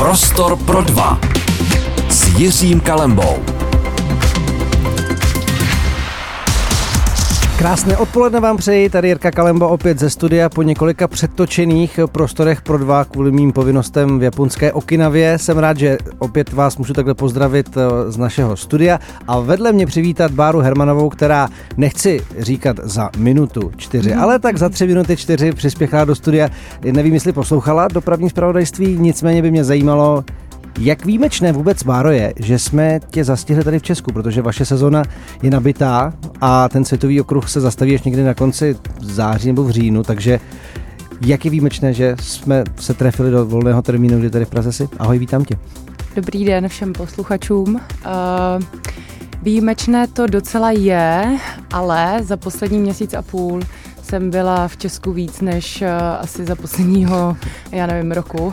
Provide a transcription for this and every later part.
Prostor pro dva s Jiřím Kalembou. Krásné odpoledne vám přeji, tady Jirka Kalemba opět ze studia po několika předtočených prostorech pro dva kvůli mým povinnostem v japonské Okinavě. Jsem rád, že opět vás můžu takhle pozdravit eh, z našeho studia a vedle mě přivítat Báru Hermanovou, která nechci říkat za minutu čtyři, ale tak za tři minuty čtyři přispěchá do studia. Nevím, jestli poslouchala dopravní zpravodajství, nicméně by mě zajímalo, jak výjimečné vůbec, Báro, je, že jsme tě zastihli tady v Česku, protože vaše sezona je nabitá a ten světový okruh se zastaví až někdy na konci září nebo v říjnu, takže jak je výjimečné, že jsme se trefili do volného termínu, kdy tady v Praze si. Ahoj, vítám tě. Dobrý den všem posluchačům. Uh, výjimečné to docela je, ale za poslední měsíc a půl jsem byla v Česku víc než uh, asi za posledního, já nevím, roku. Uh,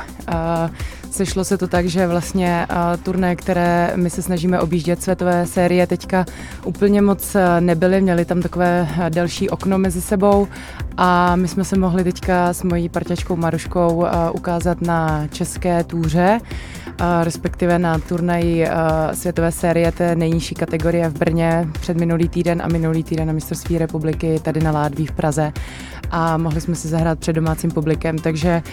Sešlo se to tak, že vlastně uh, turné, které my se snažíme objíždět, světové série, teďka úplně moc nebyly, měli tam takové delší okno mezi sebou a my jsme se mohli teďka s mojí parťačkou Maruškou ukázat na české túře respektive na turnaji světové série té nejnižší kategorie v Brně před minulý týden a minulý týden na mistrovství republiky tady na Ládví v Praze a mohli jsme si zahrát před domácím publikem, takže e,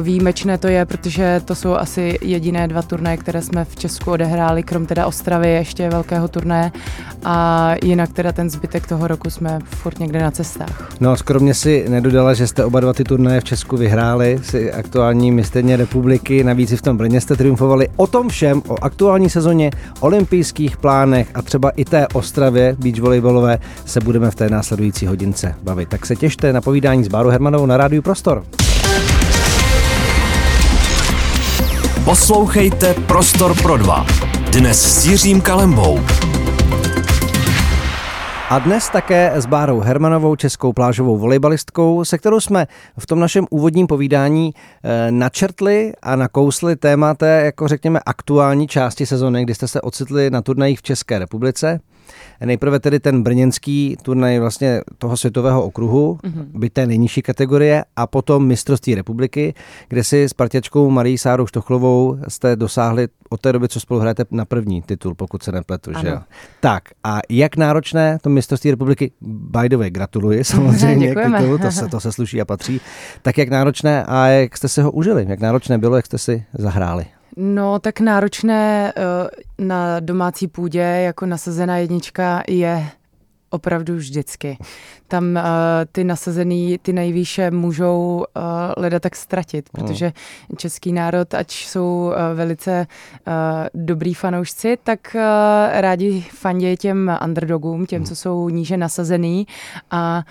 výjimečné to je, protože to jsou asi jediné dva turnaje, které jsme v Česku odehráli, krom teda Ostravy ještě velkého turnaje a jinak teda ten zbytek toho roku jsme furt někde na cestách. No skromně si nedodala, že jste oba dva ty turnaje v Česku vyhráli, si aktuální mistrně republiky, navíc i v tom Brně jste triumfovali. O tom všem, o aktuální sezóně, olympijských plánech a třeba i té Ostravě beach volejbalové se budeme v té následující hodince bavit. Tak se těšte na povídání s Báru Hermanovou na Rádiu Prostor. Poslouchejte Prostor pro dva. Dnes s Jiřím Kalembou. A dnes také s Bárou Hermanovou, českou plážovou volejbalistkou, se kterou jsme v tom našem úvodním povídání eh, načrtli a nakousli téma té, jako řekněme, aktuální části sezóny, kdy jste se ocitli na turnajích v České republice. Nejprve tedy ten brněnský turnaj vlastně toho světového okruhu, mm-hmm. by té nejnižší kategorie, a potom mistrovství republiky, kde si s partiačkou Marí Sárou Štochlovou jste dosáhli od té doby, co spolu hrajete na první titul, pokud se nepletu. Že? Tak a jak náročné to mistrovství republiky, by the way, gratuluji samozřejmě k titulu, to se, to se sluší a patří, tak jak náročné a jak jste si ho užili, jak náročné bylo, jak jste si zahráli? No, tak náročné uh, na domácí půdě jako nasazená jednička je opravdu vždycky. Tam uh, ty nasazený, ty nejvýše můžou uh, leda tak ztratit, hmm. protože český národ, ať jsou uh, velice uh, dobrý fanoušci, tak uh, rádi fandějí těm underdogům, těm, hmm. co jsou níže nasazený a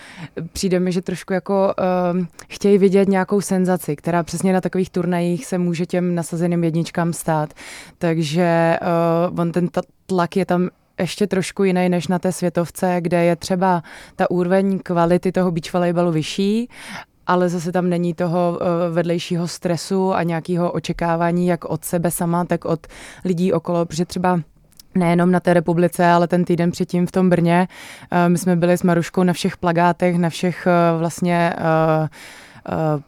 přijde mi, že trošku jako uh, chtějí vidět nějakou senzaci, která přesně na takových turnajích se může těm nasazeným jedničkám stát. Takže uh, on ten tlak je tam ještě trošku jiný než na té světovce, kde je třeba ta úroveň kvality toho beach volejbalu vyšší, ale zase tam není toho eh, vedlejšího stresu a nějakého očekávání jak od sebe sama, tak od lidí okolo, protože třeba nejenom na té republice, ale ten týden předtím v tom Brně. Eh, my jsme byli s Maruškou na všech plagátech, na všech eh, vlastně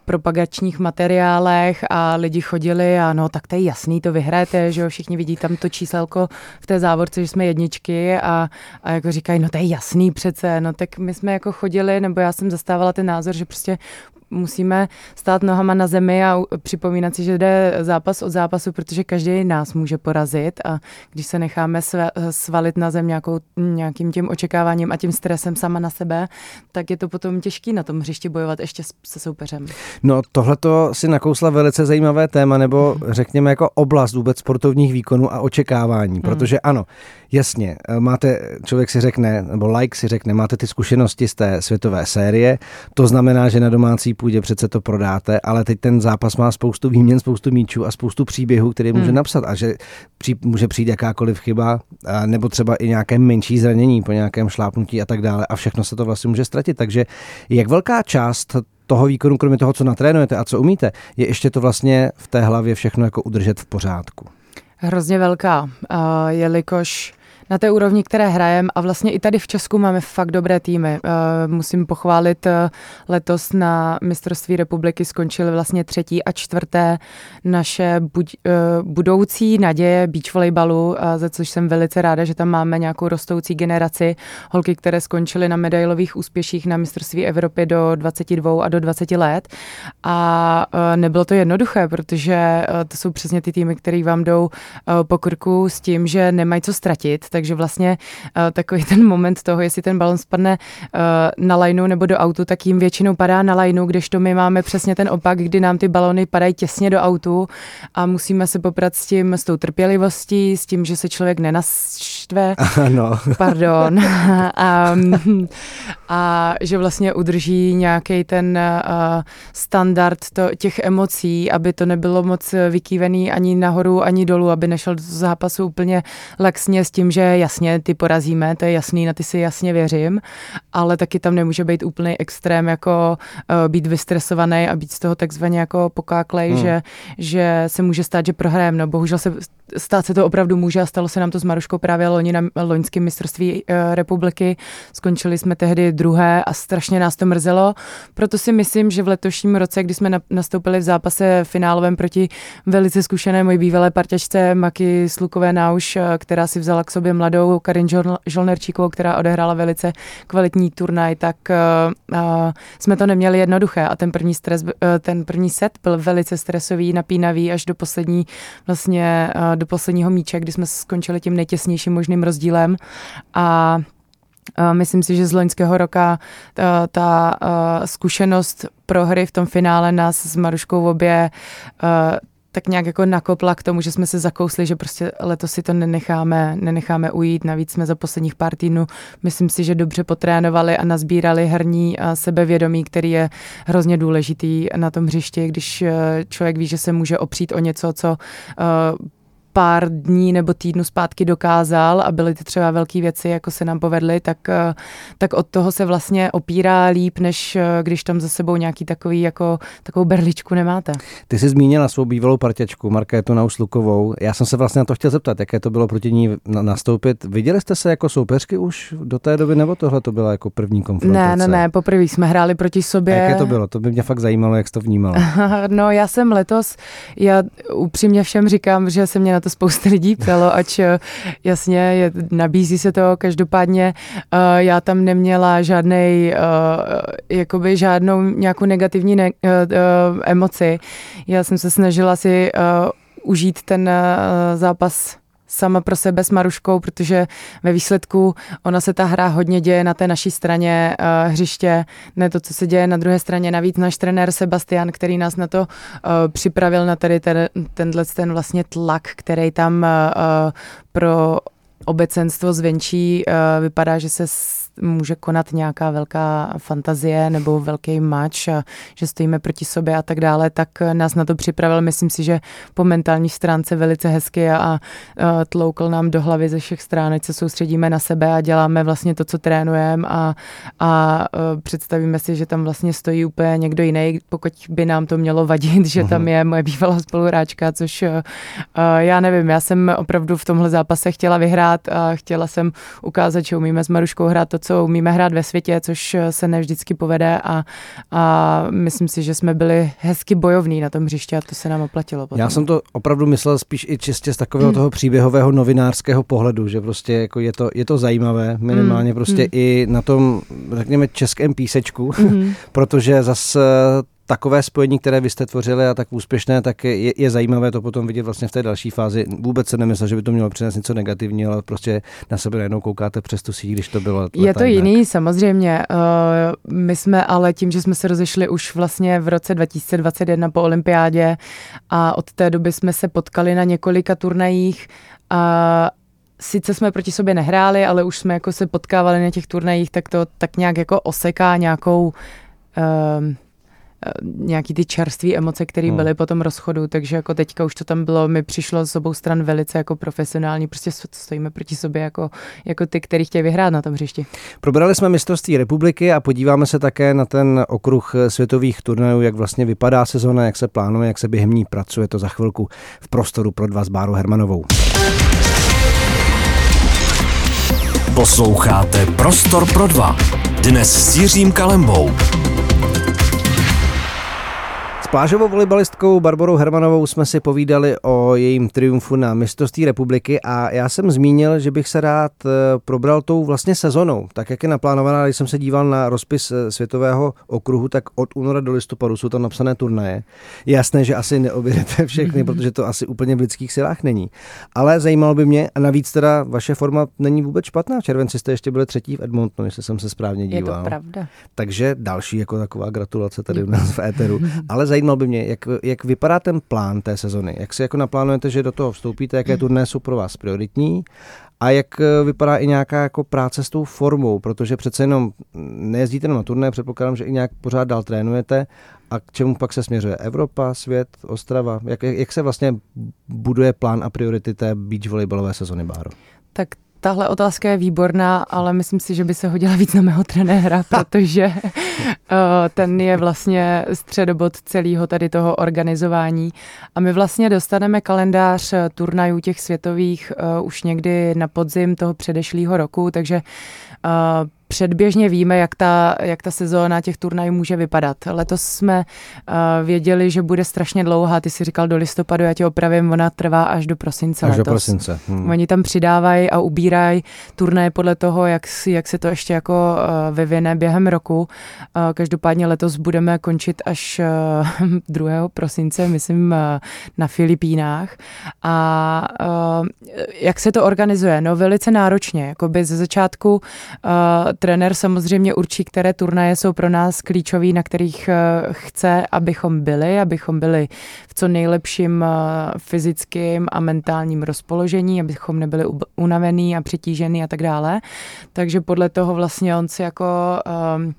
propagačních materiálech a lidi chodili a no tak to je jasný, to vyhrajete, že jo, všichni vidí tam to číselko v té závorce, že jsme jedničky a, a jako říkají, no to je jasný přece, no tak my jsme jako chodili, nebo já jsem zastávala ten názor, že prostě musíme stát nohama na zemi a připomínat si, že jde zápas od zápasu, protože každý nás může porazit a když se necháme svalit na zem nějakou, nějakým tím očekáváním a tím stresem sama na sebe, tak je to potom těžký na tom hřišti bojovat ještě se soupeřem. No tohle to si nakousla velice zajímavé téma, nebo řekněme jako oblast vůbec sportovních výkonů a očekávání, mm. protože ano, jasně, máte, člověk si řekne, nebo like si řekne, máte ty zkušenosti z té světové série, to znamená, že na domácí půdě přece to prodáte, ale teď ten zápas má spoustu výměn, spoustu míčů a spoustu příběhů, které může hmm. napsat a že při, může přijít jakákoliv chyba a, nebo třeba i nějaké menší zranění po nějakém šlápnutí a tak dále a všechno se to vlastně může ztratit. Takže jak velká část toho výkonu, kromě toho, co natrénujete a co umíte, je ještě to vlastně v té hlavě všechno jako udržet v pořádku? Hrozně velká, uh, jelikož na té úrovni, které hrajeme a vlastně i tady v Česku máme fakt dobré týmy. Uh, musím pochválit, uh, letos na mistrovství republiky skončily vlastně třetí a čtvrté naše buď, uh, budoucí naděje beach volejbalu, za což jsem velice ráda, že tam máme nějakou rostoucí generaci holky, které skončily na medailových úspěších na mistrovství Evropy do 22 a do 20 let. A nebylo to jednoduché, protože to jsou přesně ty týmy, které vám jdou po krku s tím, že nemají co ztratit, takže vlastně uh, takový ten moment toho, jestli ten balon spadne uh, na lajnu nebo do autu, tak jim většinou padá na lajnu, kdežto my máme přesně ten opak, kdy nám ty balony padají těsně do autu a musíme se poprat s tím, s tou trpělivostí, s tím, že se člověk nenaštve. Ano. Pardon. a, a že vlastně udrží nějaký ten uh, standard to, těch emocí, aby to nebylo moc vykývený ani nahoru, ani dolů, aby nešel do zápasu úplně laxně s tím, že jasně ty porazíme, to je jasný, na ty si jasně věřím, ale taky tam nemůže být úplný extrém, jako uh, být vystresovaný a být z toho takzvaně jako pokáklej, hmm. že, že se může stát, že prohrajeme. No bohužel se stát se to opravdu může a stalo se nám to s Maruškou právě loni na loňském mistrovství uh, republiky. Skončili jsme tehdy druhé a strašně nás to mrzelo. Proto si myslím, že v letošním roce, kdy jsme nastoupili v zápase finálovém proti velice zkušené mojí bývalé parťačce Maky Slukové Nauš, uh, která si vzala k sobě mladou Karin Žolnerčíkovou, která odehrála velice kvalitní turnaj, tak uh, jsme to neměli jednoduché a ten první, stres, uh, ten první set byl velice stresový, napínavý až do poslední vlastně uh, do posledního míče, kdy jsme skončili tím nejtěsnějším možným rozdílem. A Myslím si, že z loňského roka ta, ta zkušenost prohry v tom finále nás s Maruškou obě tak nějak jako nakopla k tomu, že jsme se zakousli, že prostě letos si to nenecháme, nenecháme ujít. Navíc jsme za posledních pár týdnů, myslím si, že dobře potrénovali a nazbírali herní sebevědomí, který je hrozně důležitý na tom hřišti, když člověk ví, že se může opřít o něco, co pár dní nebo týdnu zpátky dokázal a byly ty třeba velké věci, jako se nám povedly, tak, eh, tak od toho se vlastně opírá líp, než eh, když tam za sebou nějaký takový jako takovou berličku nemáte. Ty jsi zmínila svou bývalou partěčku Markétu Nauslukovou. Já jsem se vlastně na to chtěl zeptat, jaké to bylo proti ní nastoupit. Viděli jste se jako soupeřky už do té doby, nebo tohle to byla jako první konfrontace? Ne, ne, ne, poprvé jsme hráli proti sobě. A jaké to bylo? To by mě fakt zajímalo, jak jsi to vnímala. no, já jsem letos, já upřímně všem říkám, že se mě na to spousta lidí ptalo, ač eh, jasně je, nabízí se to, každopádně uh, já tam neměla žádnej, uh, jakoby žádnou nějakou negativní ne, uh, emoci. Já jsem se snažila si užít ten zápas sama pro sebe s Maruškou, protože ve výsledku ona se ta hra hodně děje na té naší straně uh, hřiště, ne to, co se děje na druhé straně. Navíc náš trenér Sebastian, který nás na to uh, připravil na tady ten, tenhle ten vlastně tlak, který tam uh, pro obecenstvo zvenčí uh, vypadá, že se může konat nějaká velká fantazie nebo velký mač a že stojíme proti sobě a tak dále, tak nás na to připravil, myslím si, že po mentální stránce velice hezky a, a tloukl nám do hlavy ze všech stran, ať se soustředíme na sebe a děláme vlastně to, co trénujeme a, a představíme si, že tam vlastně stojí úplně někdo jiný, pokud by nám to mělo vadit, že tam mhm. je moje bývalá spoluhráčka, což já nevím, já jsem opravdu v tomhle zápase chtěla vyhrát a chtěla jsem ukázat, že umíme s Maruškou hrát to, co umíme hrát ve světě, což se ne vždycky povede a, a myslím si, že jsme byli hezky bojovní na tom hřišti a to se nám oplatilo. Potom. Já jsem to opravdu myslel spíš i čistě z takového hmm. toho příběhového novinářského pohledu, že prostě jako je, to, je to zajímavé, minimálně hmm. prostě hmm. i na tom, řekněme, českém písečku, hmm. protože zase takové spojení, které vy jste tvořili a tak úspěšné, tak je, je zajímavé to potom vidět vlastně v té další fázi. Vůbec se nemyslel, že by to mělo přinést něco negativního, ale prostě na sebe najednou koukáte přes tu síť, když to bylo. Je to jiný, jinak. samozřejmě. Uh, my jsme ale tím, že jsme se rozešli už vlastně v roce 2021 po olympiádě a od té doby jsme se potkali na několika turnajích a sice jsme proti sobě nehráli, ale už jsme jako se potkávali na těch turnajích, tak to tak nějak jako oseká nějakou uh, Eh, nějaký ty čerstvé emoce, které hmm. byly po tom rozchodu, takže jako teďka už to tam bylo, mi přišlo z obou stran velice jako profesionální, prostě stojíme proti sobě jako, jako ty, který chtějí vyhrát na tom hřišti. Probrali jsme mistrovství republiky a podíváme se také na ten okruh světových turnajů, jak vlastně vypadá sezóna, jak se plánuje, jak se během ní pracuje, to za chvilku v prostoru pro dva s Báru Hermanovou. Posloucháte Prostor pro dva. Dnes s Jiřím Kalembou plážovou volejbalistkou Barborou Hermanovou jsme si povídali o jejím triumfu na mistrovství republiky a já jsem zmínil, že bych se rád eh, probral tou vlastně sezonou, tak jak je naplánovaná, když jsem se díval na rozpis eh, světového okruhu, tak od února do listopadu jsou tam napsané turnaje. Je jasné, že asi neobjedete všechny, protože to asi úplně v lidských silách není. Ale zajímalo by mě, a navíc teda vaše forma není vůbec špatná. V červenci jste ještě byli třetí v Edmontonu, jestli jsem se správně díval. Je to pravda. Takže další jako taková gratulace tady u nás v éteru. Ale zajímalo by mě, jak, jak vypadá ten plán té sezony. Jak si jako naplánujete, že do toho vstoupíte, jaké turné jsou pro vás prioritní a jak eh, vypadá i nějaká jako práce s tou formou, protože přece jenom nejezdíte jenom na turné, předpokládám, že i nějak pořád dál trénujete a k čemu pak se směřuje Evropa, svět, Ostrava? Jak, jak se vlastně buduje plán a priority té beach volejbalové sezony, Báro? Tak Tahle otázka je výborná, ale myslím si, že by se hodila víc na mého trenéra, protože eh, ten je vlastně středobod celého tady toho organizování. A my vlastně dostaneme kalendář eh, turnajů těch světových uh, už někdy na podzim toho předešlého roku, takže předběžně víme, jak ta, jak ta sezóna těch turnajů může vypadat. Letos jsme uh, věděli, že bude strašně dlouhá. Ty si říkal do listopadu, já tě opravím, ona trvá až do prosince Až letos. do prosince. Hmm. Oni tam přidávají a ubírají turnaje podle toho, jak, jak se to ještě jako uh, vyvine během roku. Uh, každopádně letos budeme končit až uh, 2. prosince, myslím, uh, na Filipínách. A uh, jak se to organizuje? No velice náročně. Jakoby ze začátku uh, trenér samozřejmě určí, které turnaje jsou pro nás klíčové, na kterých eh, chce, abychom byli, abychom byli v co nejlepším eh, fyzickým a mentálním rozpoložení, abychom nebyli unavení a přetížení a tak dále. Takže podle toho vlastně on si jako um,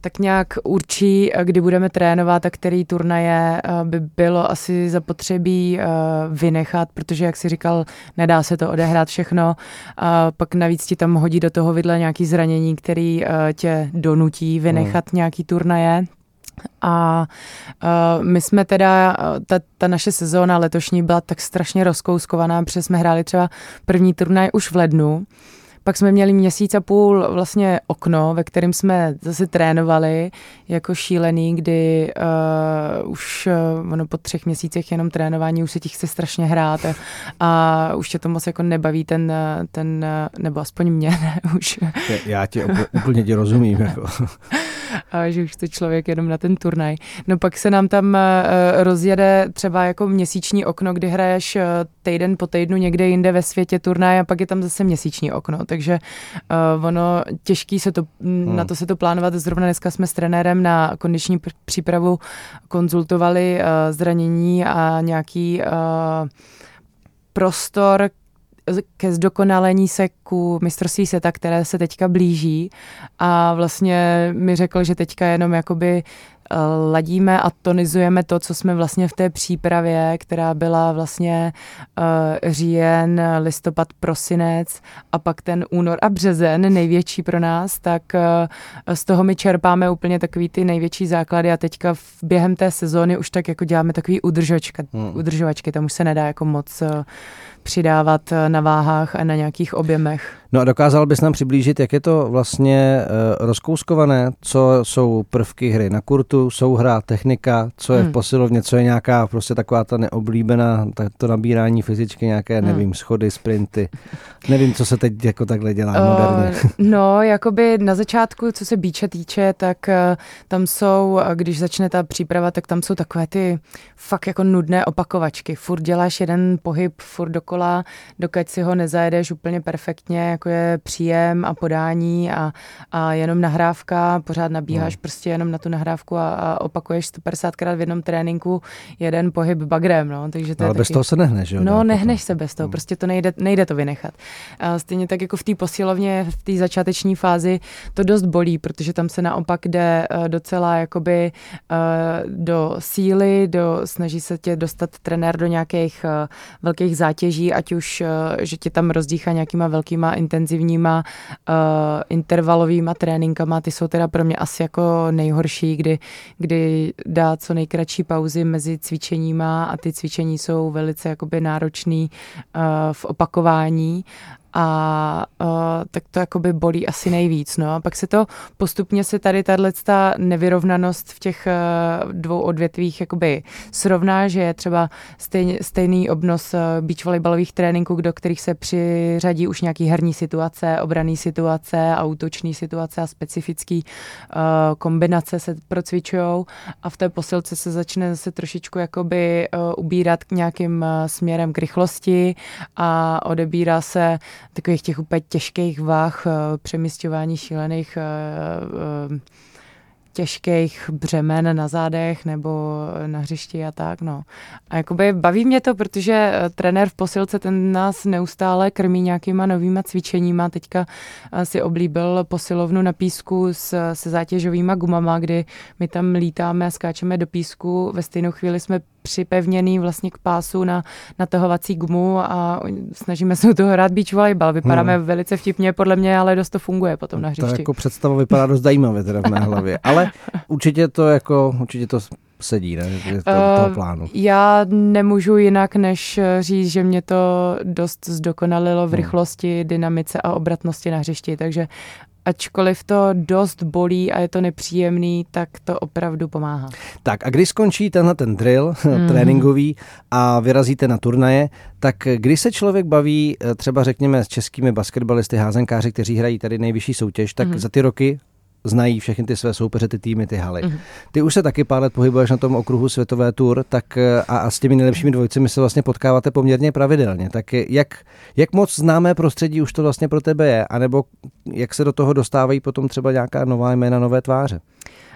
tak nějak určí, eh, kdy budeme trénovat a který turnaje eh, by bylo asi zapotřebí eh, vynechat, protože, jak si říkal, nedá se to odehrát všechno. A pak navíc ti tam hodí do toho vidle nějaký zranění, který tě donutí vynechat hmm. nějaký turnaje. A uh, my jsme teda, ta, ta naše sezóna letošní byla tak strašně rozkouskovaná, protože jsme hráli třeba první turnaj už v lednu pak jsme měli měsíc a půl vlastně okno, ve kterém jsme zase trénovali jako šílený, kdy uh, už uh, ono po třech měsících jenom trénování už se ti chce strašně hrát a, a už tě to moc jako nebaví ten, ten nebo aspoň mě ne, už. Já tě úplně tě rozumím. Jako. a že už to člověk jenom na ten turnaj. No pak se nám tam uh, rozjede třeba jako měsíční okno, kdy hraješ uh, týden po týdnu někde jinde ve světě turnaj a pak je tam zase měsíční okno. Takže ono těžký se to, hmm. na to se to plánovat. Zrovna dneska jsme s trenérem na kondiční pr- přípravu konzultovali zranění a nějaký prostor, ke zdokonalení se ku mistrovství seta, které se teďka blíží. A vlastně mi řekl, že teďka jenom jakoby ladíme a tonizujeme to, co jsme vlastně v té přípravě, která byla vlastně uh, říjen, listopad, prosinec a pak ten únor a březen, největší pro nás, tak uh, z toho my čerpáme úplně takový ty největší základy a teďka v, během té sezóny už tak jako děláme takový udržovačka, hmm. udržovačky, tam už se nedá jako moc uh, přidávat na váhách a na nějakých objemech. No a dokázal bys nám přiblížit, jak je to vlastně rozkouskované, co jsou prvky hry na kurtu, souhra, technika, co je hmm. v posilovně, co je nějaká prostě taková ta neoblíbená, to nabírání fyzičky, nějaké, hmm. nevím, schody, sprinty. Nevím, co se teď jako takhle dělá uh, moderně. No, jakoby na začátku, co se bíče týče, tak uh, tam jsou, když začne ta příprava, tak tam jsou takové ty fakt jako nudné opakovačky. Furt děláš jeden pohyb, furt dokola, dokud si ho nezajedeš úplně perfektně, jako je příjem a podání a, a jenom nahrávka, pořád nabíháš no. prostě jenom na tu nahrávku a, a opakuješ 150krát v jednom tréninku jeden pohyb bagrem, no, takže to no, ale taky... bez toho se nehneš, jo? No, nehneš se bez toho, hmm. prostě to nejde, nejde to vynechat. A stejně tak jako v té posilovně, v té začáteční fázi to dost bolí, protože tam se naopak jde uh, docela jakoby uh, do síly, do, snaží se tě dostat trenér do nějakých uh, velkých zátěží, ať už, že tě tam rozdýchá nějakýma velkýma intenzivníma intervalovýma tréninkama, ty jsou teda pro mě asi jako nejhorší, kdy, kdy dá co nejkratší pauzy mezi cvičeníma a ty cvičení jsou velice jakoby náročný uh, v opakování a uh, tak to jakoby bolí asi nejvíc. No. A pak se to postupně se tady tahle nevyrovnanost v těch uh, dvou odvětvích jakoby srovná, že je třeba stejný, stejný obnos uh, beach volejbalových tréninků, do kterých se přiřadí už nějaký herní situace, obraný situace a útoční situace a specifický uh, kombinace se procvičují a v té posilce se začne zase trošičku jakoby uh, ubírat k nějakým uh, směrem k rychlosti a odebírá se takových těch úplně těžkých váh, uh, přemysťování šílených uh, uh, těžkých břemen na zádech nebo na hřišti a tak, no. A jakoby baví mě to, protože eh, trenér v posilce ten nás neustále krmí nějakýma novýma cvičeníma. Teďka eh, si oblíbil posilovnu na písku s, se zátěžovýma gumama, kdy my tam lítáme a skáčeme do písku. Ve stejnou chvíli jsme připevněný vlastně k pásu na natahovací gumu a snažíme se u toho hrát beach volleyball. Vypadáme hmm. velice vtipně, podle mě, ale dost to funguje potom na hřišti. To jako představa vypadá dost zajímavě teda v mé hlavě, ale určitě to jako, určitě to sedí, ne? To, toho plánu. Já nemůžu jinak, než říct, že mě to dost zdokonalilo v hmm. rychlosti, dynamice a obratnosti na hřišti, takže ačkoliv to dost bolí a je to nepříjemný, tak to opravdu pomáhá. Tak a když skončí tenhle ten drill mm. tréninkový a vyrazíte na turnaje, tak když se člověk baví eh, třeba řekněme s českými basketbalisty, házenkáři, kteří hrají tady nejvyšší soutěž, tak mm. za ty roky znají všechny ty své soupeře, ty týmy, ty haly. Mm-hmm. Ty už se taky pár let pohybuješ na tom okruhu světové tur, tak eh, a, a s těmi nejlepšími dvojicemi se vlastně potkáváte poměrně pravidelně. Tak jak, jak moc známé prostředí už to vlastně pro tebe je, anebo jak se do toho dostávají potom třeba nějaká nová jména, nové tváře?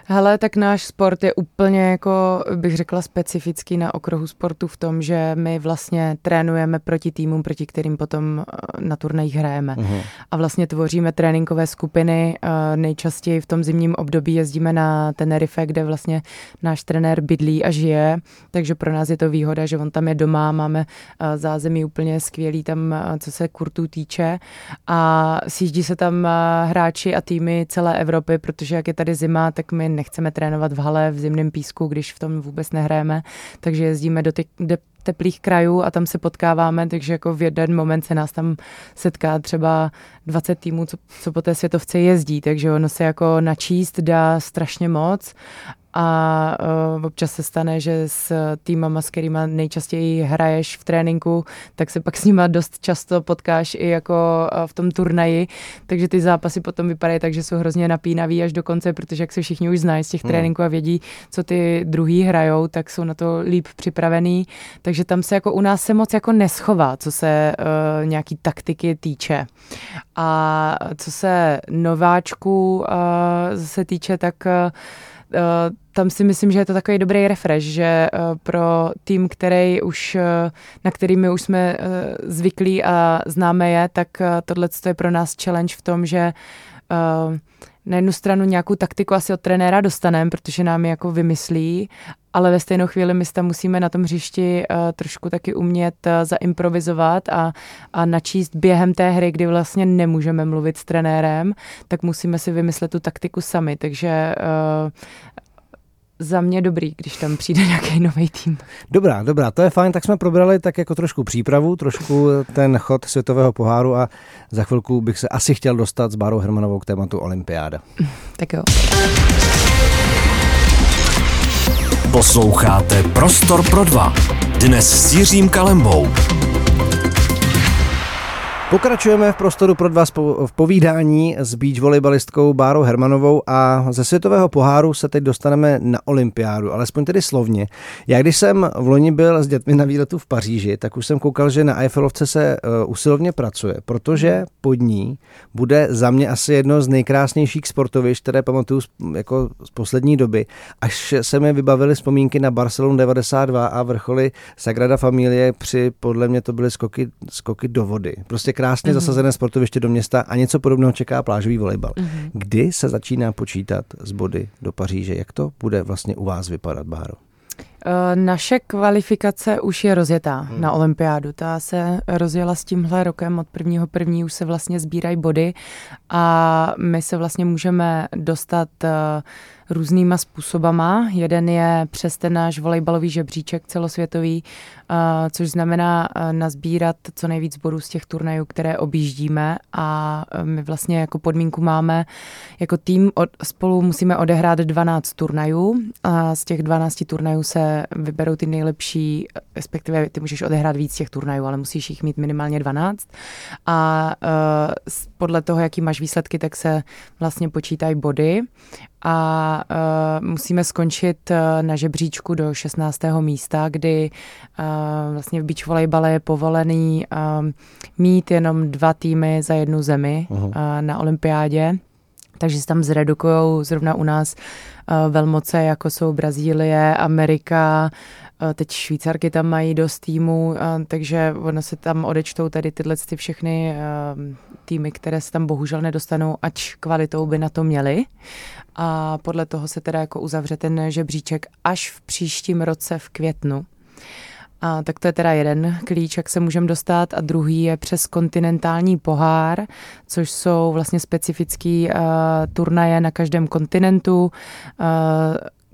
Hele, tak náš sport je úplně jako, bych řekla, specifický na okruhu sportu v tom, že my vlastně trénujeme proti týmům, proti kterým potom eh, na turnajích hrajeme. Uh-huh. A vlastně tvoříme tréninkové skupiny. Eh, nejčastěji v tom zimním období jezdíme na Tenerife, kde vlastně náš trenér bydlí a žije, takže pro nás je to výhoda, že on tam je doma, máme eh, zázemí úplně skvělý tam, co se kurtů týče a sjíždí se tam hráči a týmy celé Evropy, protože jak je tady zima, tak my nechceme trénovat v hale v zimném písku, když v tom vůbec nehrajeme, takže jezdíme do, těch, teplých krajů a tam se potkáváme, takže jako v jeden moment se nás tam setká třeba 20 týmů, co, co po té světovce jezdí, takže ono se jako načíst dá strašně moc a uh, občas se stane, že s týmama, s kterými nejčastěji hraješ v tréninku, tak se pak s nima dost často potkáš i jako uh, v tom turnaji, takže ty zápasy potom vypadají tak, že jsou hrozně napínavý až do konce, protože jak se všichni už znají z těch hmm. tréninků a vědí, co ty druhý hrajou, tak jsou na to líp připravený, takže tam se jako u nás se moc jako neschová, co se uh, nějaký taktiky týče. A co se nováčků uh, se týče, tak uh, tam si myslím, že je to takový dobrý refresh, že eh, pro tým, který už, eh, na který my už jsme zvyklí a známe je, tak tohle je pro nás challenge v tom, že na jednu stranu nějakou taktiku asi od trenéra dostaneme, protože nám ji jako vymyslí, ale ve stejnou chvíli my tam musíme na tom hřišti uh, trošku taky umět uh, zaimprovizovat a, a načíst během té hry, kdy vlastně nemůžeme mluvit s trenérem, tak musíme si vymyslet tu taktiku sami, takže uh, za mě dobrý, když tam přijde nějaký nový tým. Dobrá, dobrá, to je fajn, tak jsme probrali tak jako trošku přípravu, trošku ten chod světového poháru a za chvilku bych se asi chtěl dostat s Bárou Hermanovou k tématu Olympiáda. Tak jo. Posloucháte Prostor pro dva. Dnes s Jiřím Kalembou. Pokračujeme v prostoru pro dva v povídání s beach volejbalistkou Bárou Hermanovou a ze světového poháru se teď dostaneme na olympiádu, alespoň tedy slovně. Já když jsem v loni byl s dětmi na výletu v Paříži, tak už jsem koukal, že na Eiffelovce se uh, usilovně pracuje, protože pod ní bude za mě asi jedno z nejkrásnějších sportovišť, které pamatuju jako z poslední doby, až se mi vybavily vzpomínky na Barcelonu 92 a vrcholy Sagrada Familie při, podle mě to byly skoky, skoky do vody. Prostě krásně mm-hmm. zasazené sportoviště do města a něco podobného čeká plážový volejbal. Mm-hmm. Kdy se začíná počítat z body do Paříže? Jak to bude vlastně u vás vypadat, Báro? Eh, naše kvalifikace už je rozjetá hmm. na olympiádu. Ta se rozjela s tímhle rokem, od prvního první už se vlastně sbírají body a my se vlastně můžeme dostat uh, různýma způsobama. Jeden je přes ten náš volejbalový žebříček celosvětový, což znamená nazbírat co nejvíc bodů z těch turnajů, které objíždíme. A my vlastně jako podmínku máme, jako tým od, spolu musíme odehrát 12 turnajů. A z těch 12 turnajů se vyberou ty nejlepší, respektive ty můžeš odehrát víc těch turnajů, ale musíš jich mít minimálně 12 a podle toho, jaký máš výsledky, tak se vlastně počítají body. A uh, musíme skončit uh, na žebříčku do 16. místa, kdy uh, vlastně v beach volejbale je povolený mít jenom dva týmy za jednu zemi uh, na olympiádě takže se tam zredukují zrovna u nás uh, velmoce, jako jsou Brazílie, Amerika, teď Švýcarky tam mají dost týmů, uh, takže ono se tam odečtou tady tyhle ty všechny týmy, které se tam bohužel nedostanou, ač kvalitou by na to měli. A podle toho se teda jako uzavře ten žebříček až v příštím roce v květnu. A tak to je teda jeden klíč, jak se můžeme dostat a druhý je přes kontinentální pohár, což jsou vlastně specifický uh, turnaje na každém kontinentu, uh,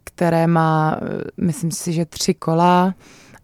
které má, myslím si, že tři kola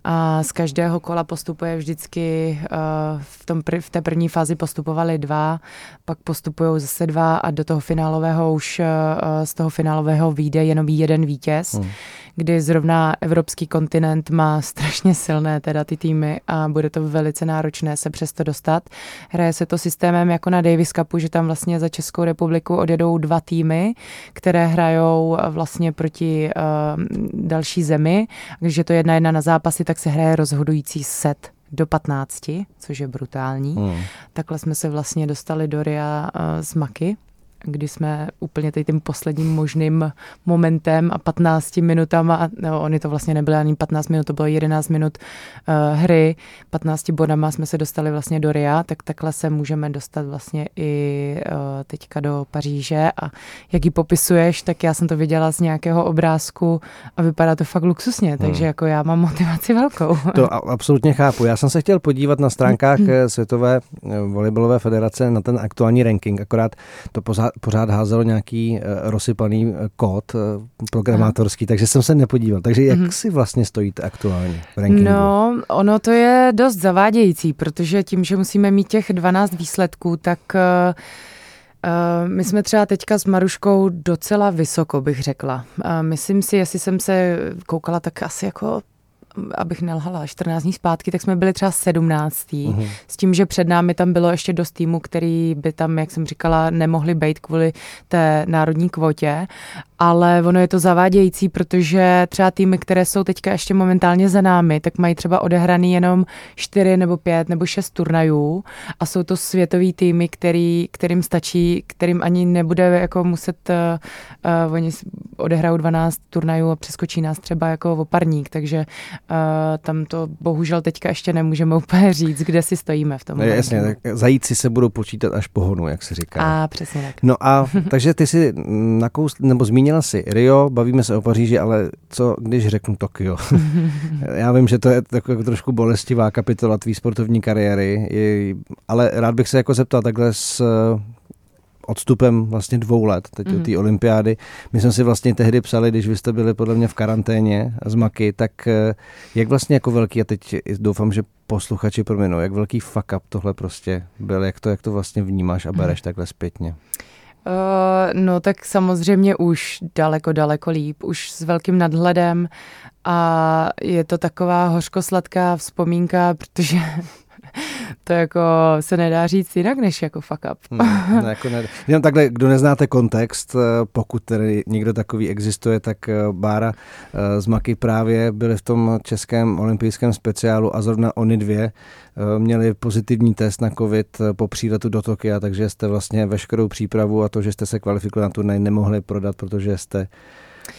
a z každého kola postupuje vždycky, uh, v, tom, v té první fázi postupovali dva, pak postupují zase dva a do toho finálového už uh, z toho finálového vyjde jenom jeden vítěz. Hmm kdy zrovna evropský kontinent má strašně silné teda ty týmy a bude to velice náročné se přesto dostat. Hraje se to systémem jako na Davis Cupu, že tam vlastně za Českou republiku odjedou dva týmy, které hrajou vlastně proti uh, další zemi. Když je to jedna jedna na zápasy, tak se hraje rozhodující set do 15, což je brutální. Hmm. Takhle jsme se vlastně dostali do RIA uh, z Maky kdy jsme úplně tady tím posledním možným momentem a 15 minutama, no, oni to vlastně nebyly ani 15 minut, to bylo 11 minut uh, hry, 15 bodama jsme se dostali vlastně do RIA, tak takhle se můžeme dostat vlastně i uh, teďka do Paříže a jak ji popisuješ, tak já jsem to viděla z nějakého obrázku a vypadá to fakt luxusně, hmm. takže jako já mám motivaci velkou. To absolutně chápu. Já jsem se chtěl podívat na stránkách eh, Světové volejbalové federace na ten aktuální ranking, akorát to pořád házelo nějaký uh, rozsypaný eh, kód uh, programátorský, Aha. takže jsem se nepodíval. Takže jak mm-hmm. si vlastně stojíte aktuálně v rankingu? No, ono to je dost zavádějící, protože tím, že musíme mít těch 12 výsledků, tak my jsme třeba teďka s Maruškou docela vysoko, bych řekla. Myslím si, jestli jsem se koukala, tak asi jako abych nelhala, 14 dní zpátky, tak jsme byli třeba 17. Uh-huh. S tím, že před námi tam bylo ještě dost týmů, který by tam, jak jsem říkala, nemohli být kvůli té národní kvotě ale ono je to zavádějící, protože třeba týmy, které jsou teďka ještě momentálně za námi, tak mají třeba odehraný jenom čtyři nebo pět nebo šest turnajů a jsou to světový týmy, který, kterým stačí, kterým ani nebude jako muset, uh, oni odehrajou 12 turnajů a přeskočí nás třeba jako oparník, takže uh, tam to bohužel teďka ještě nemůžeme úplně říct, kde si stojíme v tom. No, jasně, tak zajíci se budou počítat až pohonu, jak se říká. A přesně tak. No a takže ty si nakous, nebo zmínil zmínila si Rio, bavíme se o Paříži, ale co když řeknu Tokio? Já vím, že to je taková trošku bolestivá kapitola tvý sportovní kariéry, ale rád bych se jako zeptal takhle s eh, odstupem vlastně dvou let, teď mm. té olympiády. My jsme si vlastně tehdy psali, když vy jste byli podle mě v karanténě z Maky, tak eh, jak vlastně jako velký, a teď doufám, že posluchači proměnou, jak velký fuck up tohle prostě byl, jak to, jak to vlastně vnímáš a bereš mm. takhle zpětně? Uh, no tak samozřejmě už daleko, daleko líp, už s velkým nadhledem a je to taková hořkosladká vzpomínka, protože to jako se nedá říct jinak, než jako fuck up. Hmm, no, jako ne, jenom takhle, kdo neznáte kontext, eh, pokud tedy někdo takový existuje, tak eh, Bára z Maky právě byli v tom českém olympijském speciálu a zrovna oni dvě měli pozitivní test na covid po příletu do Tokia, takže jste vlastně veškerou přípravu a to, že jste se kvalifikovali na turnaj, nemohli prodat, protože jste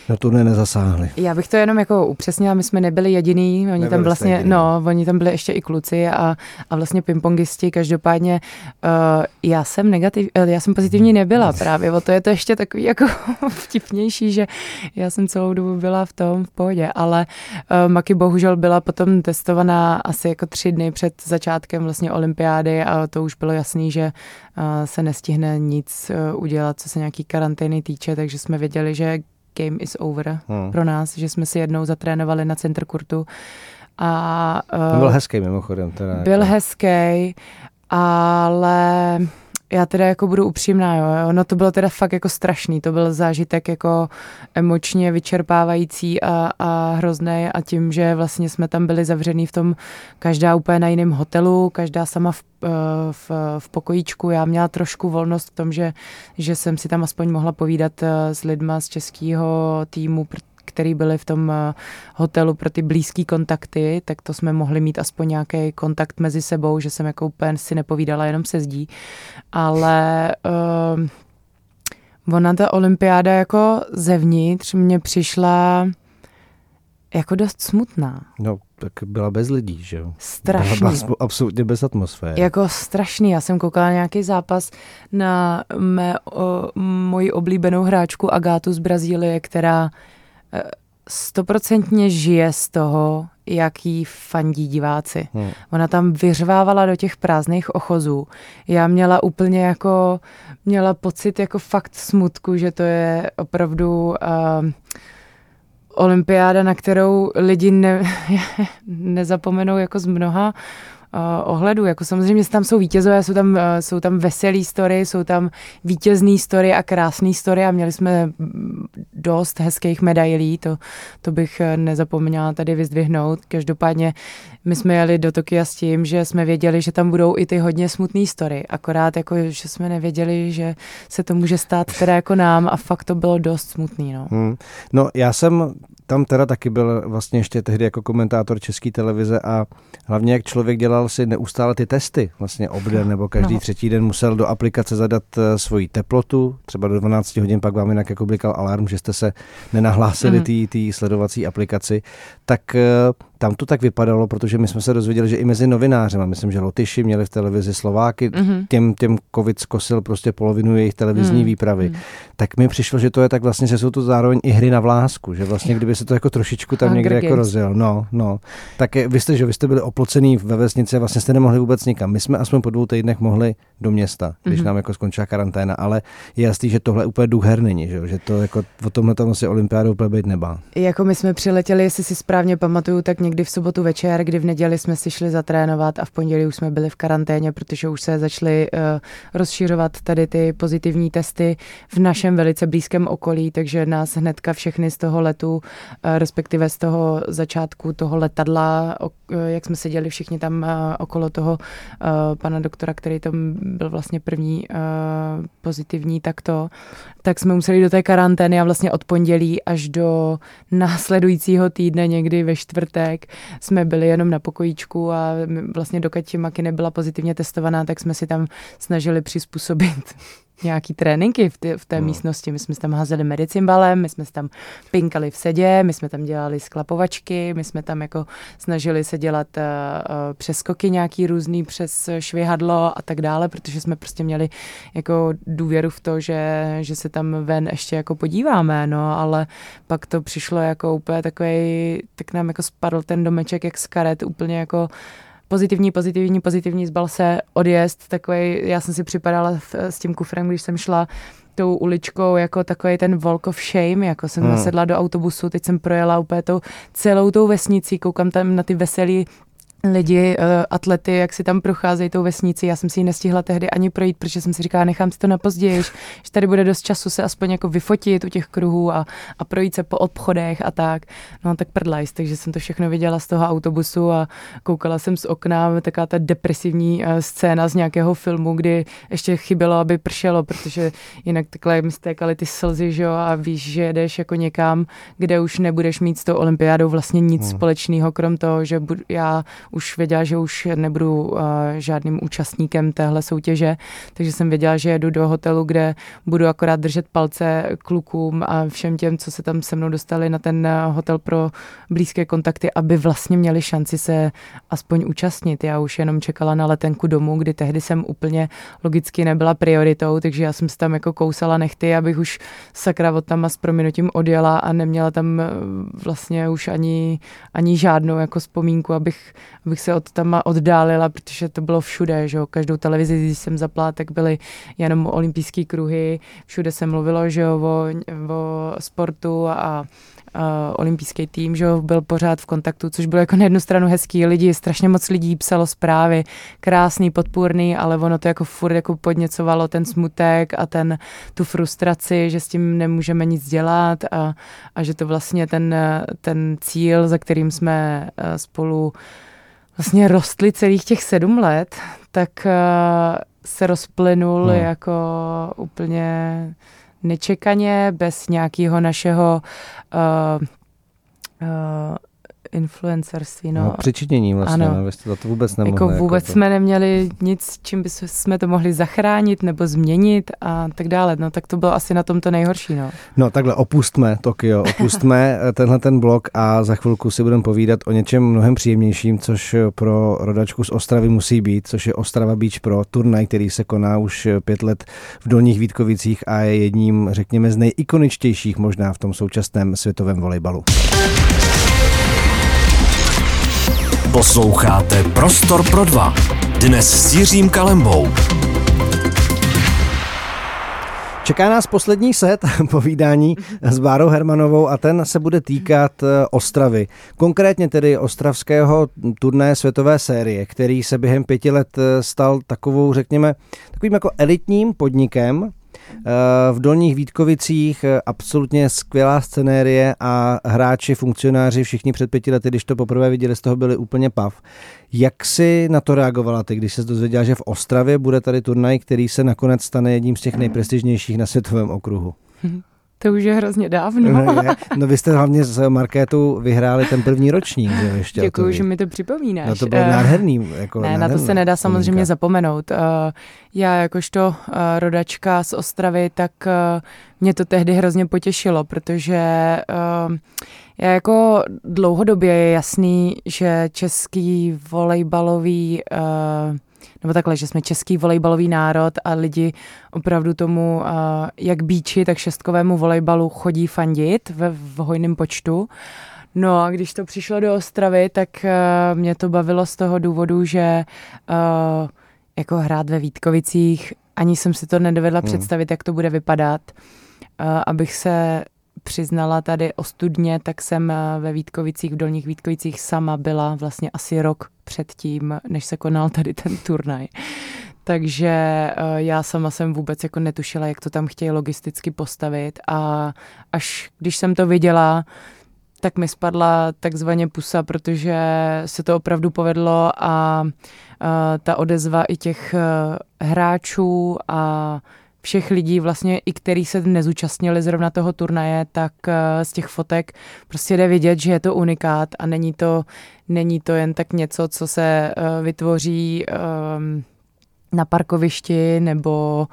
na to nezasáhli. Já bych to jenom jako upřesnila, my jsme nebyli jediný, oni nebyli tam vlastně, jediný. no, oni tam byli ještě i kluci a, a vlastně pingpongisti, každopádně uh, já jsem negativ, uh, já jsem pozitivní nebyla právě, o to je to ještě takový jako vtipnější, že já jsem celou dobu byla v tom v pohodě, ale uh, Maki bohužel byla potom testovaná asi jako tři dny před začátkem vlastně olympiády a to už bylo jasný, že uh, se nestihne nic uh, udělat, co se nějaký karantény týče, takže jsme věděli, že game is over hmm. pro nás, že jsme si jednou zatrénovali na center kurtu. A, uh, byl hezký mimochodem. Teda byl jako... hezký, ale já teda jako budu upřímná, jo. Ono to bylo teda fakt jako strašný, to byl zážitek jako emočně vyčerpávající a, a hrozný a tím, že vlastně jsme tam byli zavřený v tom, každá úplně na jiném hotelu, každá sama v, eh, v, v pokojíčku. Já měla trošku volnost v tom, že, že jsem si tam aspoň mohla povídat eh, s lidma z českého týmu, který byli v tom eh, hotelu pro ty blízké kontakty, tak to jsme mohli mít aspoň nějaký kontakt mezi sebou, že jsem jako úplně si nepovídala jenom se zdí. Ale uh, ona ta olympiáda jako zevnitř mě přišla jako dost smutná. No, tak byla bez lidí, že jo? Strašný. Byla absolutně bez atmosféry. Jako strašný. Já jsem koukala nějaký zápas na mé, o, moji oblíbenou hráčku Agátu z Brazílie, která stoprocentně žije z toho, jaký fandí diváci. Hmm. Ona tam vyřvávala do těch prázdných ochozů. Já měla úplně jako, měla pocit jako fakt smutku, že to je opravdu uh, olympiáda, na kterou lidi ne, nezapomenou jako z mnoha uh, ohledu. Jako samozřejmě tam jsou vítězové, jsou tam, uh, jsou tam veselý story, jsou tam vítězný story a krásný story a měli jsme dost hezkých medailí, to, to bych eh, nezapomněla tady vyzdvihnout. Každopádně my jsme jeli do Tokia s tím, že jsme věděli, že tam budou i ty hodně smutné story, akorát jako, že jsme nevěděli, že se to může stát teda jako nám a fakt to bylo dost smutný. No, hmm. no já jsem tam teda taky byl vlastně ještě tehdy jako komentátor české televize a hlavně jak člověk dělal si neustále ty testy, vlastně obden nebo každý no. třetí den musel do aplikace zadat eh, svoji teplotu, třeba do 12 hodin pak vám jinak jako blikal alarm, že jste se nenahlásili mm. té sledovací aplikaci, tak eh, tam to tak vypadalo, protože my jsme se dozvěděli, že i mezi novinářem, a myslím, že Lotyši měli v televizi Slováky, mm-hmm. těm, těm covid zkosil prostě polovinu jejich televizní mm. výpravy. Mm. Tak mi přišlo, že to je tak vlastně, že jsou to zároveň i hry na vlásku, že vlastně kdyby se to jako trošičku tam Hunger někde jako Games. jako rozjel. No, no. Tak je, vy jste, že vy jste byli oplocený ve vesnici a vlastně jste nemohli vůbec nikam. My jsme aspoň po dvou týdnech mohli do města, když mm-hmm. nám jako skončila karanténa, ale je jasný, že tohle úplně duch her není, že, že to jako o tomhle tam asi olympiádu úplně být nebá. Jako my jsme přiletěli, jestli si správně pamatuju, tak někdy v sobotu večer, kdy v neděli jsme si šli zatrénovat a v pondělí už jsme byli v karanténě, protože už se začaly uh, rozšiřovat tady ty pozitivní testy v našem velice blízkém okolí, takže nás hnedka všechny z toho letu, uh, respektive z toho začátku toho letadla, uh, jak jsme seděli všichni tam uh, okolo toho uh, pana doktora, který tam byl vlastně první uh, pozitivní takto, tak jsme museli do té karantény a vlastně od pondělí až do následujícího týdne, někdy ve čtvrtek, jsme byli jenom na pokojíčku a vlastně dokud Maki nebyla pozitivně testovaná, tak jsme si tam snažili přizpůsobit nějaký tréninky v, té, v té no. místnosti. My jsme tam házeli medicimbalem, my jsme tam pinkali v sedě, my jsme tam dělali sklapovačky, my jsme tam jako snažili se dělat uh, přeskoky nějaký různý přes švihadlo a tak dále, protože jsme prostě měli jako důvěru v to, že, že se tam ven ještě jako podíváme, no, ale pak to přišlo jako úplně takový, tak nám jako spadl ten domeček jak z karet, úplně jako pozitivní, pozitivní, pozitivní, zbal se odjezd, takový, já jsem si připadala s tím kufrem, když jsem šla tou uličkou jako takový ten walk of shame, jako jsem hmm. nasedla do autobusu, teď jsem projela úplně tou celou tou vesnicí, koukám tam na ty veselý lidi, uh, atlety, jak si tam procházejí tou vesnici. Já jsem si ji nestihla tehdy ani projít, protože jsem si říkala, nechám si to na později, že tady bude dost času se aspoň jako vyfotit u těch kruhů a, a projít se po obchodech a tak. No tak prdlajs, takže jsem to všechno viděla z toho autobusu a koukala jsem z okna, taková ta depresivní uh, scéna z nějakého filmu, kdy ještě chybělo, aby pršelo, protože jinak takhle mi stékaly ty slzy, že jo, a víš, že jedeš jako někam, kde už nebudeš mít s tou olympiádou vlastně nic hmm. společného, krom toho, že bud, já už věděla, že už nebudu uh, žádným účastníkem téhle soutěže, takže jsem věděla, že jedu do hotelu, kde budu akorát držet palce klukům a všem těm, co se tam se mnou dostali na ten uh, hotel pro blízké kontakty, aby vlastně měli šanci se aspoň účastnit. Já už jenom čekala na letenku domů, kdy tehdy jsem úplně logicky nebyla prioritou, takže já jsem se tam jako kousala nechty, abych už sakra od tam a s prominutím odjela a neměla tam uh, vlastně už ani, ani žádnou jako vzpomínku, abych, abych se od tam oddálila, protože to bylo všude, že jo, každou televizi, když jsem zapla, tak byly jenom olympijské kruhy, všude se mluvilo, že jo, o, o sportu a uh, olympijský tým, že byl pořád v kontaktu, což bylo jako na jednu stranu hezký. Lidi, strašně moc lidí psalo zprávy, krásný, podpůrný, ale ono to jako furt jako podněcovalo ten smutek a ten, tu frustraci, že s tím nemůžeme nic dělat a, a že to vlastně ten, ten cíl, za kterým jsme uh, spolu vlastně rostli celých těch sedm let, tak uh, se rozplynul hmm. jako úplně nečekaně, bez nějakého našeho uh, uh, influencerství. No. no přičinění vlastně, ano. no, vy jste to vůbec nemohli. Jako vůbec jako to... jsme neměli nic, čím by jsme to mohli zachránit nebo změnit a tak dále. No tak to bylo asi na tom to nejhorší. No, no takhle opustme Tokio, opustme eh, tenhle ten blok a za chvilku si budeme povídat o něčem mnohem příjemnějším, což pro rodačku z Ostravy musí být, což je Ostrava Beach Pro, turnaj, který se koná už pět let v Dolních Vítkovicích a je jedním, řekněme, z nejikoničtějších možná v tom současném světovém volejbalu. Posloucháte Prostor pro dva. Dnes s Jiřím Kalembou. Čeká nás poslední set povídání s Bárou Hermanovou a ten se bude týkat eh, Ostravy. Konkrétně tedy ostravského turné světové série, který se během pěti let eh, stal takovou, řekněme, takovým jako elitním podnikem, v Dolních Vítkovicích eh, absolutně skvělá scenérie a hráči, funkcionáři, všichni před pěti lety, když to poprvé viděli, z toho byli úplně pav. Jak si na to reagovala ty, když se dozvěděla, že v Ostravě bude tady turnaj, který se nakonec stane jedním z těch nejprestižnějších na světovém okruhu? To už je hrozně dávno. No, no vy jste hlavně z Markétu vyhráli ten první ročník. Že ještě Děkuji, že mi to připomínáš. No to bylo uh, nádherný. Jako ne, na to se nedá samozřejmě vzpomínka. zapomenout. Uh, já jakožto uh, rodačka z Ostravy, tak mě to tehdy hrozně potěšilo, protože já jako dlouhodobě je jasný, že český volejbalový uh, nebo takhle, že jsme český volejbalový národ a lidi opravdu tomu, jak bíči, tak šestkovému volejbalu chodí fandit ve, v hojném počtu. No a když to přišlo do Ostravy, tak uh, mě to bavilo z toho důvodu, že uh, jako hrát ve Vítkovicích, ani jsem si to nedovedla hmm. představit, jak to bude vypadat. Uh, abych se přiznala tady ostudně, tak jsem ve Vítkovicích, v Dolních Vítkovicích sama byla vlastně asi rok předtím, než se konal tady ten turnaj. Takže eh, já sama jsem vůbec jako netušila, jak to tam chtějí logisticky postavit a až když jsem to viděla, tak mi spadla takzvaně pusa, protože se to opravdu povedlo a, a ta odezva i těch eh, hráčů a všech lidí vlastně, i který se nezúčastnili zrovna toho turnaje, tak eh, z těch fotek prostě jde vidět, že je to unikát a není to, není to jen tak něco, co se eh, vytvoří um, na parkovišti nebo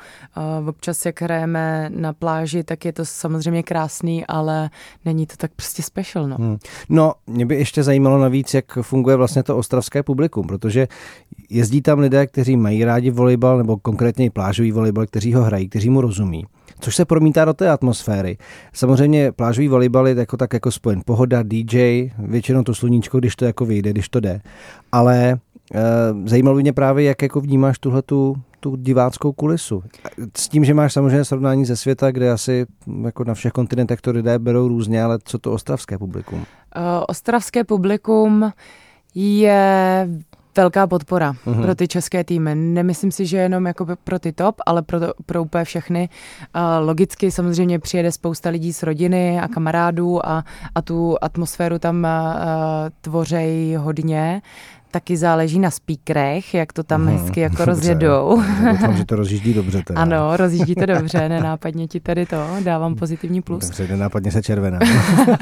uh, občas, jak hrajeme na pláži, tak je to samozřejmě krásný, ale není to tak prostě special. No, hmm. no mě by ještě zajímalo navíc, jak funguje vlastně to ostravské publikum, protože jezdí tam lidé, kteří mají rádi volejbal nebo konkrétně plážový volejbal, kteří ho hrají, kteří mu rozumí což se promítá do té atmosféry. Samozřejmě plážový volejbal je jako tak jako spojen pohoda, DJ, většinou to sluníčko, když to jako vyjde, když to jde. Ale zajímalo by mě právě, jak jako vnímáš tuhle tu, tu diváckou kulisu. S tím, že máš samozřejmě srovnání ze světa, kde asi jako na všech kontinentech to lidé berou různě, ale co to ostravské publikum? Uh, ostravské publikum je velká podpora uh-huh. pro ty české týmy. Nemyslím si, že jenom jako pro ty top, ale pro, to, pro úplně všechny. Uh, logicky samozřejmě přijede spousta lidí z rodiny a kamarádů a, a tu atmosféru tam uh, tvořej hodně taky záleží na speakerech, jak to tam hmm, hezky jako dobře. rozjedou. Doufám, že to rozjíždí dobře. Teda. Ano, rozjíždí to dobře, nenápadně ti tady to, dávám pozitivní plus. Dobře, nenápadně se červená.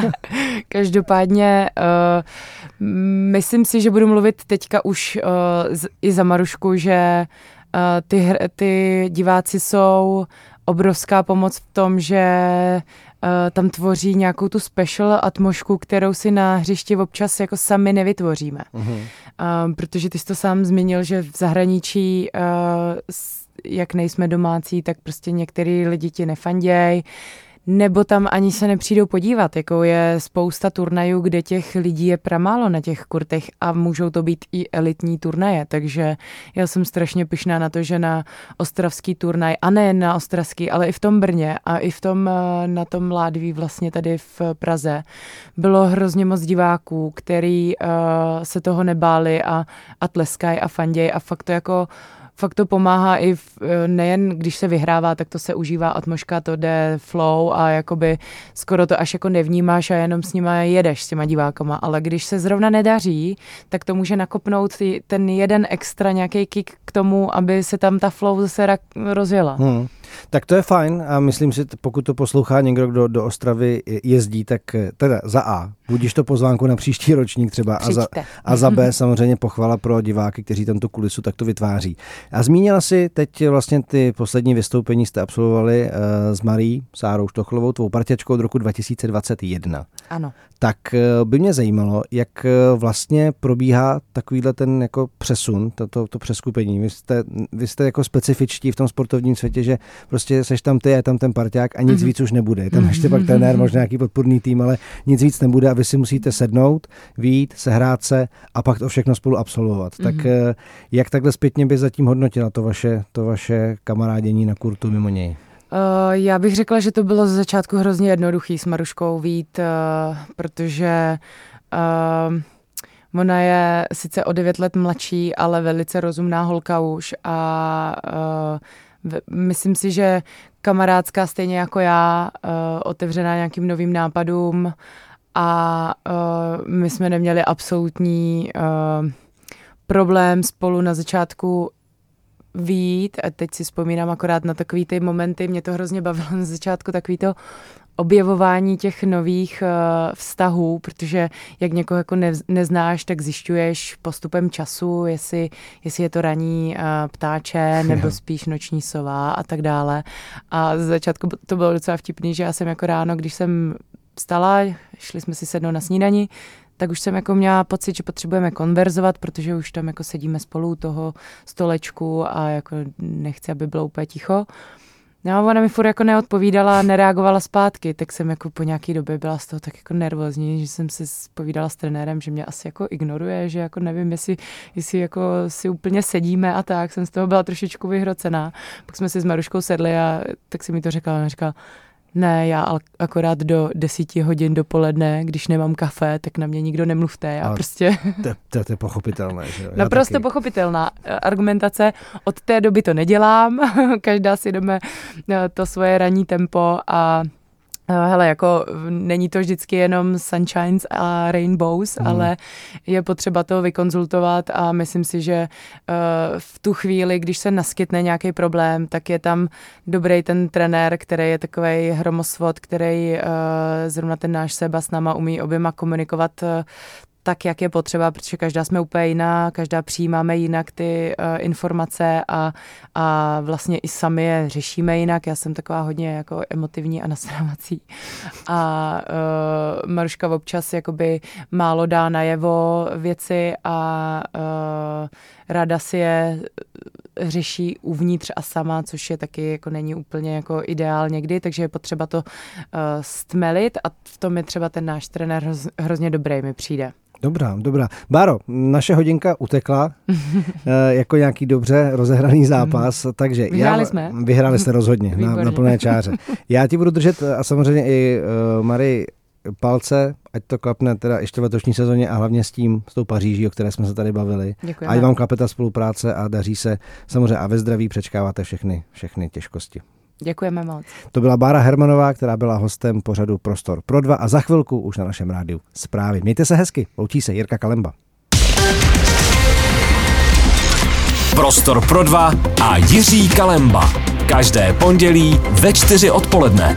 Každopádně uh, myslím si, že budu mluvit teďka už uh, z, i za Marušku, že uh, ty, ty diváci jsou obrovská pomoc v tom, že uh, tam tvoří nějakou tu special atmosféru, kterou si na hřišti občas jako sami nevytvoříme. Uh-huh. Uh, protože ty jsi to sám zmínil, že v zahraničí, uh, jak nejsme domácí, tak prostě některý lidi ti nefanděj, nebo tam ani se nepřijdou podívat. Jako je spousta turnajů, kde těch lidí je pramálo na těch kurtech a můžou to být i elitní turnaje. Takže já jsem strašně pyšná na to, že na ostravský turnaj, a ne na ostravský, ale i v tom Brně a i v tom, eh, na tom Ládví vlastně tady v Praze, bylo hrozně moc diváků, který uh, se toho nebáli a, a tleskají a fanděj a fakt to jako fakt to pomáhá i v, eh, nejen když se vyhrává, tak to se užívá atmosféra, to jde flow a jakoby skoro to až jako nevnímáš a jenom s nima jedeš s těma divákama, ale když se zrovna nedaří, tak to může nakopnout ten jeden extra nějaký kick k tomu, aby se tam ta flow zase rozjela. Hmm. Tak to je fajn a myslím si, pokud to poslouchá někdo, kdo do Ostravy jezdí, tak eh, teda za A, budíš to pozvánku na příští ročník třeba a za, a za B samozřejmě pochvala pro diváky, kteří tam tu kulisu takto vytváří. A zmínila si teď vlastně ty poslední vystoupení jste absolvovali uh, s Marí Sárou Štochlovou, tvou parťačkou od roku 2021. Ano. Tak uh, by mě zajímalo, jak vlastně probíhá takovýhle ten jako přesun, to, to, to přeskupení. Vy jste, vy jste jako specifičtí v tom sportovním světě, že prostě seš tam ty, je tam ten parťák a nic mm-hmm. víc už nebude. Je tam ještě pak trenér, možná nějaký podporný tým, ale nic víc nebude a vy si musíte sednout, výjít, sehrát se a pak to všechno spolu absolvovat. Mm-hmm. Tak mhm. eh, jak takhle zpětně by zatím hodnotila to vaše, to vaše kamarádění na kurtu mimo něj? Uh, já bych řekla, že to bylo z začátku hrozně jednoduchý s Maruškou vít, uh, protože uh, ona je sice o devět let mladší, ale velice rozumná holka už a uh, myslím si, že kamarádská stejně jako já, uh, otevřená nějakým novým nápadům a uh, my jsme neměli absolutní uh, problém spolu na začátku výjít. A teď si vzpomínám akorát na takový ty momenty, mě to hrozně bavilo na začátku, takový to objevování těch nových uh, vztahů, protože jak někoho jako ne, neznáš, tak zjišťuješ postupem času, jestli, jestli je to raní uh, ptáče nebo spíš noční sova a tak dále. A z začátku to bylo docela vtipný, že já jsem jako ráno, když jsem vstala, šli jsme si sednout na snídani, tak už jsem jako měla pocit, že potřebujeme konverzovat, protože už tam jako sedíme spolu u toho stolečku a jako nechci, aby bylo úplně ticho. No ona mi furt jako neodpovídala, nereagovala zpátky, tak jsem jako po nějaký době byla z toho tak jako nervózní, že jsem si povídala s trenérem, že mě asi jako ignoruje, že jako nevím, jestli, jestli jako si úplně sedíme a tak, jsem z toho byla trošičku vyhrocená. Pak jsme si s Maruškou sedli a tak si mi to řekla, ona říkala, ne, já akorát do desíti hodin dopoledne, když nemám kafe, tak na mě nikdo nemluvte. Já Ale prostě... To, to, to je pochopitelné. Že jo? Naprosto taky. pochopitelná eh, argumentace. Od té doby to nedělám. Každá si jdeme eh, to svoje ranní tempo a hele, jako není to vždycky jenom sunshines a rainbows, mm. ale je potřeba to vykonzultovat a myslím si, že uh, v tu chvíli, když se naskytne nějaký problém, tak je tam dobrý ten trenér, který je takový hromosvod, který uh, zrovna ten náš Seba s náma umí oběma komunikovat uh, tak, jak je potřeba, protože každá jsme úplně jiná, každá přijímáme jinak ty uh, informace a, a vlastně i sami je řešíme jinak. Já jsem taková hodně jako emotivní a nasrávací. A uh, Maruška občas jakoby málo dá najevo věci a uh, ráda si je řeší uvnitř a sama, což je taky jako není úplně jako ideál někdy, takže je potřeba to uh, stmelit a v tom je třeba ten náš trenér hroz, hrozně dobrý mi přijde. Dobrá, dobrá. Báro, naše hodinka utekla eh, jako nějaký dobře rozehraný zápas, mm. takže vyhráli já, jsme. Vyhráli jste rozhodně na, na plné čáře. Já ti budu držet a samozřejmě i uh, Mary palce, ať to klapne teda ještě v letošní sezóně a hlavně s tím, s tou Paříží, o které jsme se tady bavili. Děkujeme. Ať vám klape ta spolupráce a daří se samozřejmě a ve zdraví přečkáváte všechny, všechny těžkosti. Děkujeme moc. To byla Bára Hermanová, která byla hostem pořadu Prostor pro dva a za chvilku už na našem rádiu zprávy. Mějte se hezky, loučí se Jirka Kalemba. Prostor pro dva a Jiří Kalemba. Každé pondělí ve čtyři odpoledne.